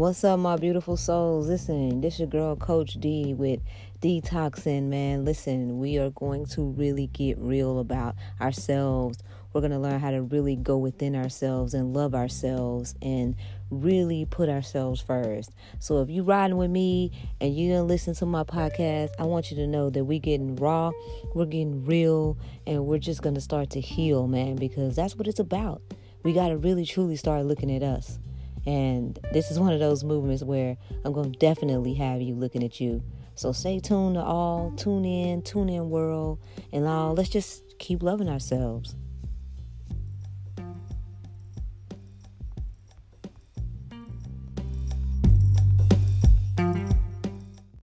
What's up, my beautiful souls? Listen, this is your girl, Coach D, with Detoxing, man. Listen, we are going to really get real about ourselves. We're going to learn how to really go within ourselves and love ourselves and really put ourselves first. So if you riding with me and you gonna listen to my podcast, I want you to know that we getting raw, we're getting real, and we're just gonna start to heal, man, because that's what it's about. We gotta really truly start looking at us. And this is one of those movements where I'm going to definitely have you looking at you. So stay tuned to all, tune in, tune in world, and all. Let's just keep loving ourselves.